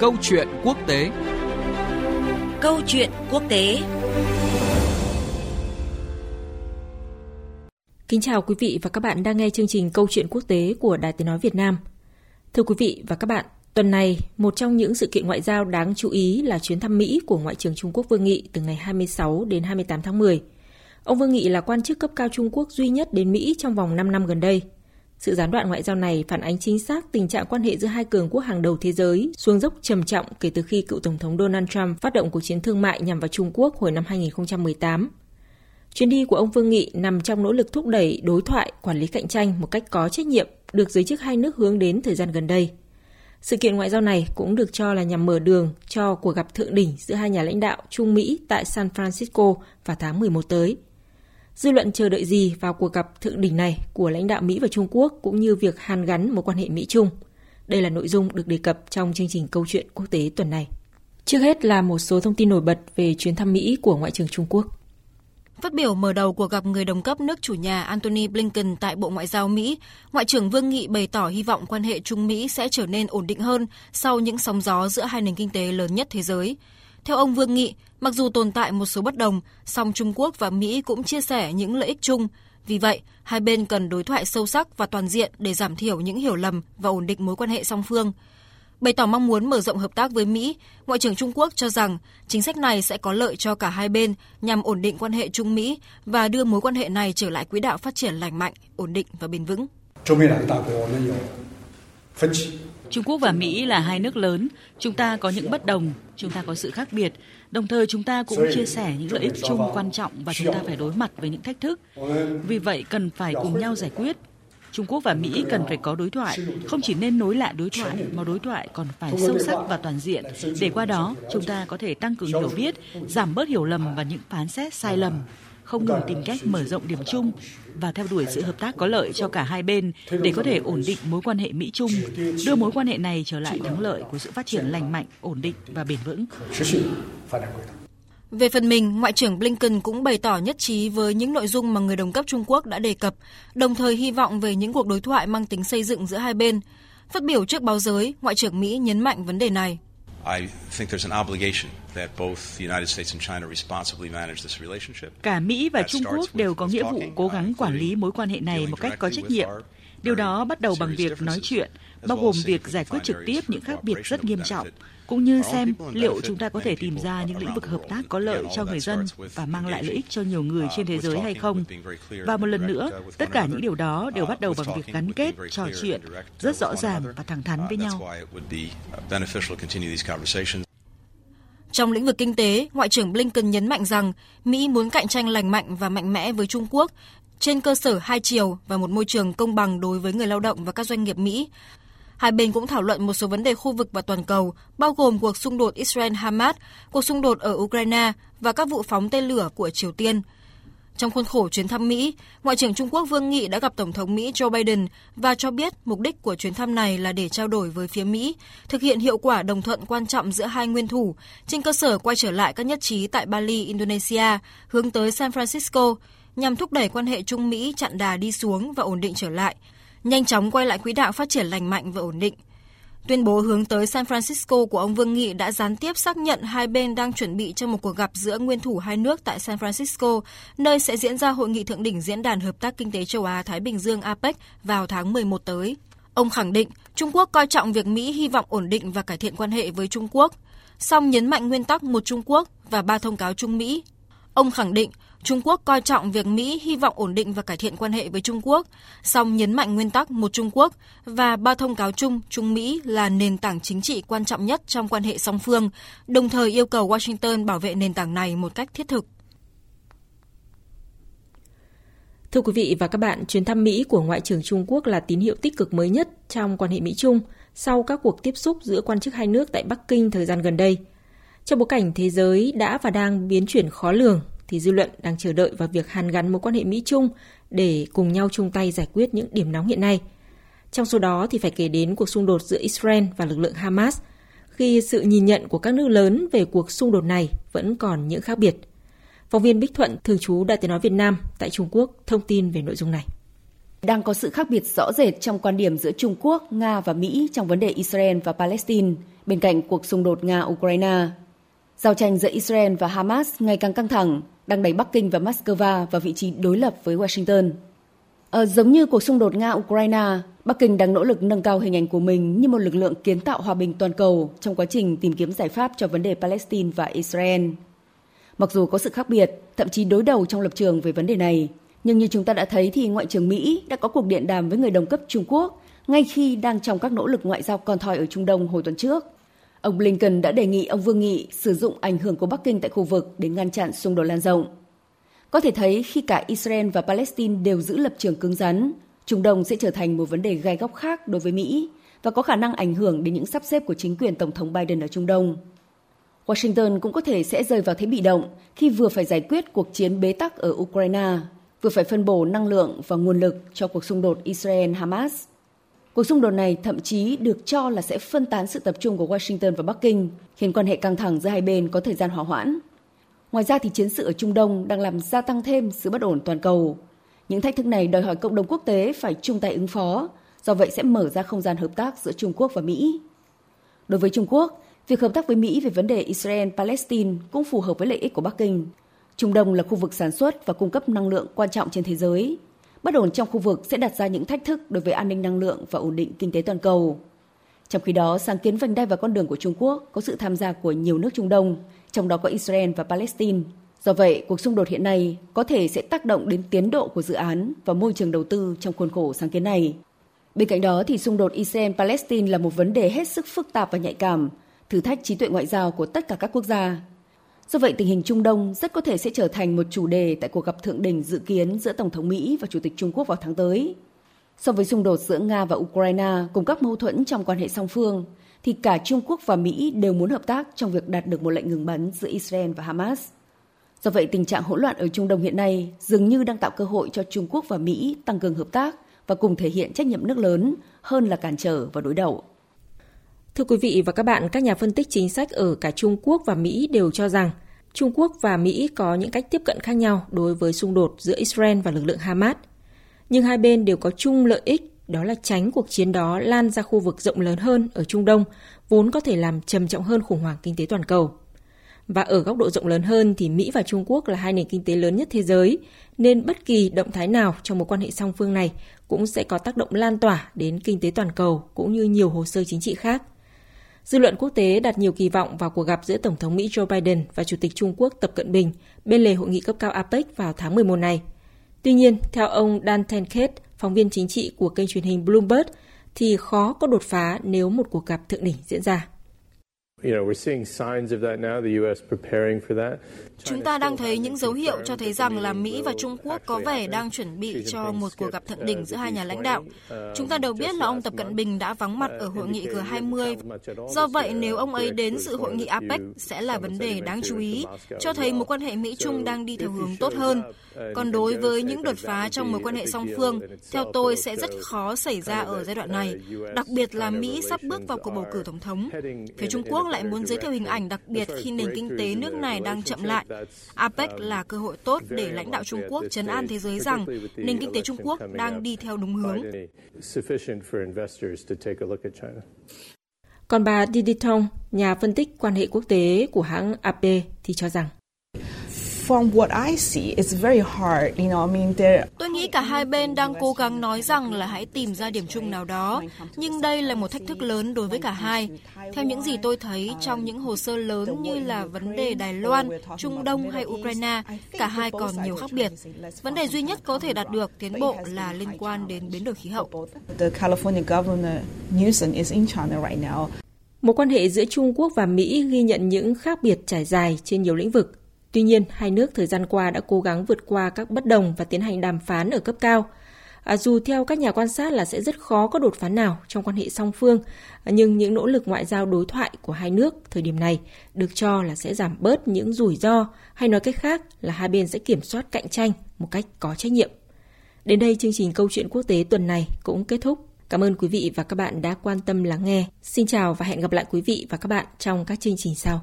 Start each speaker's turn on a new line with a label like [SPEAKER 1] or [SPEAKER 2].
[SPEAKER 1] Câu chuyện quốc tế
[SPEAKER 2] Câu chuyện quốc tế Kính chào quý vị và các bạn đang nghe chương trình Câu chuyện quốc tế của Đài Tiếng Nói Việt Nam. Thưa quý vị và các bạn, tuần này, một trong những sự kiện ngoại giao đáng chú ý là chuyến thăm Mỹ của Ngoại trưởng Trung Quốc Vương Nghị từ ngày 26 đến 28 tháng 10. Ông Vương Nghị là quan chức cấp cao Trung Quốc duy nhất đến Mỹ trong vòng 5 năm gần đây – sự gián đoạn ngoại giao này phản ánh chính xác tình trạng quan hệ giữa hai cường quốc hàng đầu thế giới xuống dốc trầm trọng kể từ khi cựu Tổng thống Donald Trump phát động cuộc chiến thương mại nhằm vào Trung Quốc hồi năm 2018. Chuyến đi của ông Vương Nghị nằm trong nỗ lực thúc đẩy đối thoại, quản lý cạnh tranh một cách có trách nhiệm được giới chức hai nước hướng đến thời gian gần đây. Sự kiện ngoại giao này cũng được cho là nhằm mở đường cho cuộc gặp thượng đỉnh giữa hai nhà lãnh đạo Trung Mỹ tại San Francisco vào tháng 11 tới – Dư luận chờ đợi gì vào cuộc gặp thượng đỉnh này của lãnh đạo Mỹ và Trung Quốc cũng như việc hàn gắn mối quan hệ Mỹ-Trung? Đây là nội dung được đề cập trong chương trình câu chuyện quốc tế tuần này. Trước hết là một số thông tin nổi bật về chuyến thăm Mỹ của Ngoại trưởng Trung Quốc.
[SPEAKER 3] Phát biểu mở đầu cuộc gặp người đồng cấp nước chủ nhà Antony Blinken tại Bộ Ngoại giao Mỹ, Ngoại trưởng Vương Nghị bày tỏ hy vọng quan hệ Trung Mỹ sẽ trở nên ổn định hơn sau những sóng gió giữa hai nền kinh tế lớn nhất thế giới. Theo ông Vương Nghị, mặc dù tồn tại một số bất đồng, song Trung Quốc và Mỹ cũng chia sẻ những lợi ích chung. Vì vậy, hai bên cần đối thoại sâu sắc và toàn diện để giảm thiểu những hiểu lầm và ổn định mối quan hệ song phương. Bày tỏ mong muốn mở rộng hợp tác với Mỹ, Ngoại trưởng Trung Quốc cho rằng chính sách này sẽ có lợi cho cả hai bên nhằm ổn định quan hệ Trung Mỹ và đưa mối quan hệ này trở lại quỹ đạo phát triển lành mạnh, ổn định và bền vững.
[SPEAKER 4] Trung Quốc và Mỹ là hai nước lớn, chúng ta có những bất đồng, chúng ta có sự khác biệt, đồng thời chúng ta cũng chia sẻ những lợi ích chung quan trọng và chúng ta phải đối mặt với những thách thức. Vì vậy cần phải cùng nhau giải quyết. Trung Quốc và Mỹ cần phải có đối thoại, không chỉ nên nối lại đối thoại mà đối thoại còn phải sâu sắc và toàn diện. Để qua đó chúng ta có thể tăng cường hiểu biết, giảm bớt hiểu lầm và những phán xét sai lầm không ngừng tìm cách mở rộng điểm chung và theo đuổi sự hợp tác có lợi cho cả hai bên để có thể ổn định mối quan hệ Mỹ Trung, đưa mối quan hệ này trở lại thắng lợi của sự phát triển lành mạnh, ổn định và bền vững.
[SPEAKER 3] Về phần mình, Ngoại trưởng Blinken cũng bày tỏ nhất trí với những nội dung mà người đồng cấp Trung Quốc đã đề cập, đồng thời hy vọng về những cuộc đối thoại mang tính xây dựng giữa hai bên. Phát biểu trước báo giới, Ngoại trưởng Mỹ nhấn mạnh vấn đề này.
[SPEAKER 4] Cả Mỹ và Trung Quốc đều có nghĩa vụ cố gắng quản lý mối quan hệ này một cách có trách nhiệm. Điều đó bắt đầu bằng việc nói chuyện, bao gồm việc giải quyết trực tiếp những khác biệt rất nghiêm trọng, cũng như xem liệu chúng ta có thể tìm ra những lĩnh vực hợp tác có lợi cho người dân và mang lại lợi ích cho nhiều người trên thế giới hay không. Và một lần nữa, tất cả những điều đó đều bắt đầu bằng việc gắn kết, trò chuyện rất rõ ràng và thẳng thắn với nhau.
[SPEAKER 3] Trong lĩnh vực kinh tế, Ngoại trưởng Blinken nhấn mạnh rằng Mỹ muốn cạnh tranh lành mạnh và mạnh mẽ với Trung Quốc trên cơ sở hai chiều và một môi trường công bằng đối với người lao động và các doanh nghiệp Mỹ. Hai bên cũng thảo luận một số vấn đề khu vực và toàn cầu, bao gồm cuộc xung đột Israel-Hamas, cuộc xung đột ở Ukraine và các vụ phóng tên lửa của Triều Tiên – trong khuôn khổ chuyến thăm Mỹ, Ngoại trưởng Trung Quốc Vương Nghị đã gặp Tổng thống Mỹ Joe Biden và cho biết mục đích của chuyến thăm này là để trao đổi với phía Mỹ, thực hiện hiệu quả đồng thuận quan trọng giữa hai nguyên thủ, trên cơ sở quay trở lại các nhất trí tại Bali, Indonesia, hướng tới San Francisco, nhằm thúc đẩy quan hệ Trung Mỹ chặn đà đi xuống và ổn định trở lại, nhanh chóng quay lại quỹ đạo phát triển lành mạnh và ổn định – Tuyên bố hướng tới San Francisco của ông Vương Nghị đã gián tiếp xác nhận hai bên đang chuẩn bị cho một cuộc gặp giữa nguyên thủ hai nước tại San Francisco, nơi sẽ diễn ra hội nghị thượng đỉnh Diễn đàn Hợp tác Kinh tế Châu Á-Thái Bình Dương APEC vào tháng 11 tới. Ông khẳng định Trung Quốc coi trọng việc Mỹ hy vọng ổn định và cải thiện quan hệ với Trung Quốc, song nhấn mạnh nguyên tắc một Trung Quốc và ba thông cáo Trung Mỹ. Ông khẳng định Trung Quốc coi trọng việc Mỹ hy vọng ổn định và cải thiện quan hệ với Trung Quốc, song nhấn mạnh nguyên tắc một Trung Quốc và ba thông cáo chung Trung Mỹ là nền tảng chính trị quan trọng nhất trong quan hệ song phương, đồng thời yêu cầu Washington bảo vệ nền tảng này một cách thiết thực.
[SPEAKER 2] Thưa quý vị và các bạn, chuyến thăm Mỹ của Ngoại trưởng Trung Quốc là tín hiệu tích cực mới nhất trong quan hệ Mỹ-Trung sau các cuộc tiếp xúc giữa quan chức hai nước tại Bắc Kinh thời gian gần đây. Trong bối cảnh thế giới đã và đang biến chuyển khó lường thì dư luận đang chờ đợi vào việc hàn gắn mối quan hệ Mỹ-Trung để cùng nhau chung tay giải quyết những điểm nóng hiện nay. Trong số đó thì phải kể đến cuộc xung đột giữa Israel và lực lượng Hamas, khi sự nhìn nhận của các nước lớn về cuộc xung đột này vẫn còn những khác biệt. Phóng viên Bích Thuận, thường trú Đại tiếng nói Việt Nam tại Trung Quốc thông tin về nội dung này.
[SPEAKER 1] đang có sự khác biệt rõ rệt trong quan điểm giữa Trung Quốc, Nga và Mỹ trong vấn đề Israel và Palestine, bên cạnh cuộc xung đột Nga-Ukraine. Giao tranh giữa Israel và Hamas ngày càng căng thẳng, đang đẩy Bắc Kinh và Moscow vào vị trí đối lập với Washington. À, giống như cuộc xung đột Nga-Ukraine, Bắc Kinh đang nỗ lực nâng cao hình ảnh của mình như một lực lượng kiến tạo hòa bình toàn cầu trong quá trình tìm kiếm giải pháp cho vấn đề Palestine và Israel. Mặc dù có sự khác biệt, thậm chí đối đầu trong lập trường về vấn đề này, nhưng như chúng ta đã thấy thì Ngoại trưởng Mỹ đã có cuộc điện đàm với người đồng cấp Trung Quốc ngay khi đang trong các nỗ lực ngoại giao con thoi ở Trung Đông hồi tuần trước. Ông Blinken đã đề nghị ông Vương Nghị sử dụng ảnh hưởng của Bắc Kinh tại khu vực để ngăn chặn xung đột lan rộng. Có thể thấy khi cả Israel và Palestine đều giữ lập trường cứng rắn, Trung Đông sẽ trở thành một vấn đề gai góc khác đối với Mỹ và có khả năng ảnh hưởng đến những sắp xếp của chính quyền Tổng thống Biden ở Trung Đông. Washington cũng có thể sẽ rơi vào thế bị động khi vừa phải giải quyết cuộc chiến bế tắc ở Ukraine, vừa phải phân bổ năng lượng và nguồn lực cho cuộc xung đột Israel-Hamas. Cuộc xung đột này thậm chí được cho là sẽ phân tán sự tập trung của Washington và Bắc Kinh, khiến quan hệ căng thẳng giữa hai bên có thời gian hòa hoãn. Ngoài ra thì chiến sự ở Trung Đông đang làm gia tăng thêm sự bất ổn toàn cầu. Những thách thức này đòi hỏi cộng đồng quốc tế phải chung tay ứng phó, do vậy sẽ mở ra không gian hợp tác giữa Trung Quốc và Mỹ. Đối với Trung Quốc, việc hợp tác với Mỹ về vấn đề Israel-Palestine cũng phù hợp với lợi ích của Bắc Kinh. Trung Đông là khu vực sản xuất và cung cấp năng lượng quan trọng trên thế giới. Bất ổn trong khu vực sẽ đặt ra những thách thức đối với an ninh năng lượng và ổn định kinh tế toàn cầu. Trong khi đó, sáng kiến vành đai và con đường của Trung Quốc có sự tham gia của nhiều nước Trung Đông, trong đó có Israel và Palestine. Do vậy, cuộc xung đột hiện nay có thể sẽ tác động đến tiến độ của dự án và môi trường đầu tư trong khuôn khổ sáng kiến này. Bên cạnh đó thì xung đột Israel-Palestine là một vấn đề hết sức phức tạp và nhạy cảm, thử thách trí tuệ ngoại giao của tất cả các quốc gia. Do vậy, tình hình Trung Đông rất có thể sẽ trở thành một chủ đề tại cuộc gặp thượng đỉnh dự kiến giữa Tổng thống Mỹ và Chủ tịch Trung Quốc vào tháng tới. So với xung đột giữa Nga và Ukraine cùng các mâu thuẫn trong quan hệ song phương, thì cả Trung Quốc và Mỹ đều muốn hợp tác trong việc đạt được một lệnh ngừng bắn giữa Israel và Hamas. Do vậy, tình trạng hỗn loạn ở Trung Đông hiện nay dường như đang tạo cơ hội cho Trung Quốc và Mỹ tăng cường hợp tác và cùng thể hiện trách nhiệm nước lớn hơn là cản trở và đối đầu.
[SPEAKER 2] Thưa quý vị và các bạn, các nhà phân tích chính sách ở cả Trung Quốc và Mỹ đều cho rằng Trung Quốc và Mỹ có những cách tiếp cận khác nhau đối với xung đột giữa Israel và lực lượng Hamas. Nhưng hai bên đều có chung lợi ích đó là tránh cuộc chiến đó lan ra khu vực rộng lớn hơn ở Trung Đông, vốn có thể làm trầm trọng hơn khủng hoảng kinh tế toàn cầu. Và ở góc độ rộng lớn hơn thì Mỹ và Trung Quốc là hai nền kinh tế lớn nhất thế giới, nên bất kỳ động thái nào trong mối quan hệ song phương này cũng sẽ có tác động lan tỏa đến kinh tế toàn cầu cũng như nhiều hồ sơ chính trị khác. Dư luận quốc tế đặt nhiều kỳ vọng vào cuộc gặp giữa Tổng thống Mỹ Joe Biden và Chủ tịch Trung Quốc Tập Cận Bình bên lề hội nghị cấp cao APEC vào tháng 11 này. Tuy nhiên, theo ông Dan Tenkate, phóng viên chính trị của kênh truyền hình Bloomberg, thì khó có đột phá nếu một cuộc gặp thượng đỉnh diễn ra.
[SPEAKER 3] Chúng ta đang thấy những dấu hiệu cho thấy rằng là Mỹ và Trung Quốc có vẻ đang chuẩn bị cho một cuộc gặp thượng đỉnh giữa hai nhà lãnh đạo. Chúng ta đều biết là ông Tập Cận Bình đã vắng mặt ở hội nghị G20. Do vậy, nếu ông ấy đến dự hội nghị APEC sẽ là vấn đề đáng chú ý, cho thấy mối quan hệ Mỹ-Trung đang đi theo hướng tốt hơn. Còn đối với những đột phá trong mối quan hệ song phương, theo tôi sẽ rất khó xảy ra ở giai đoạn này, đặc biệt là Mỹ sắp bước vào cuộc bầu cử tổng thống. Phía Trung Quốc lại muốn giới thiệu hình ảnh đặc biệt khi nền kinh tế nước này đang chậm lại. APEC là cơ hội tốt để lãnh đạo Trung Quốc chấn an thế giới rằng nền kinh tế Trung Quốc đang đi theo đúng hướng.
[SPEAKER 2] Còn bà Didi Tong, nhà phân tích quan hệ quốc tế của hãng AP thì cho rằng
[SPEAKER 3] from what I see, it's very hard. You know, I mean, there. Nghĩ cả hai bên đang cố gắng nói rằng là hãy tìm ra điểm chung nào đó, nhưng đây là một thách thức lớn đối với cả hai. Theo những gì tôi thấy trong những hồ sơ lớn như là vấn đề Đài Loan, Trung Đông hay Ukraine, cả hai còn nhiều khác biệt. Vấn đề duy nhất có thể đạt được tiến bộ là liên quan đến biến đổi khí hậu. The California governor Newsom is in China right now.
[SPEAKER 2] Một quan hệ giữa Trung Quốc và Mỹ ghi nhận những khác biệt trải dài trên nhiều lĩnh vực. Tuy nhiên, hai nước thời gian qua đã cố gắng vượt qua các bất đồng và tiến hành đàm phán ở cấp cao. À, dù theo các nhà quan sát là sẽ rất khó có đột phá nào trong quan hệ song phương, nhưng những nỗ lực ngoại giao đối thoại của hai nước thời điểm này được cho là sẽ giảm bớt những rủi ro, hay nói cách khác là hai bên sẽ kiểm soát cạnh tranh một cách có trách nhiệm. Đến đây chương trình Câu chuyện quốc tế tuần này cũng kết thúc. Cảm ơn quý vị và các bạn đã quan tâm lắng nghe. Xin chào và hẹn gặp lại quý vị và các bạn trong các chương trình sau.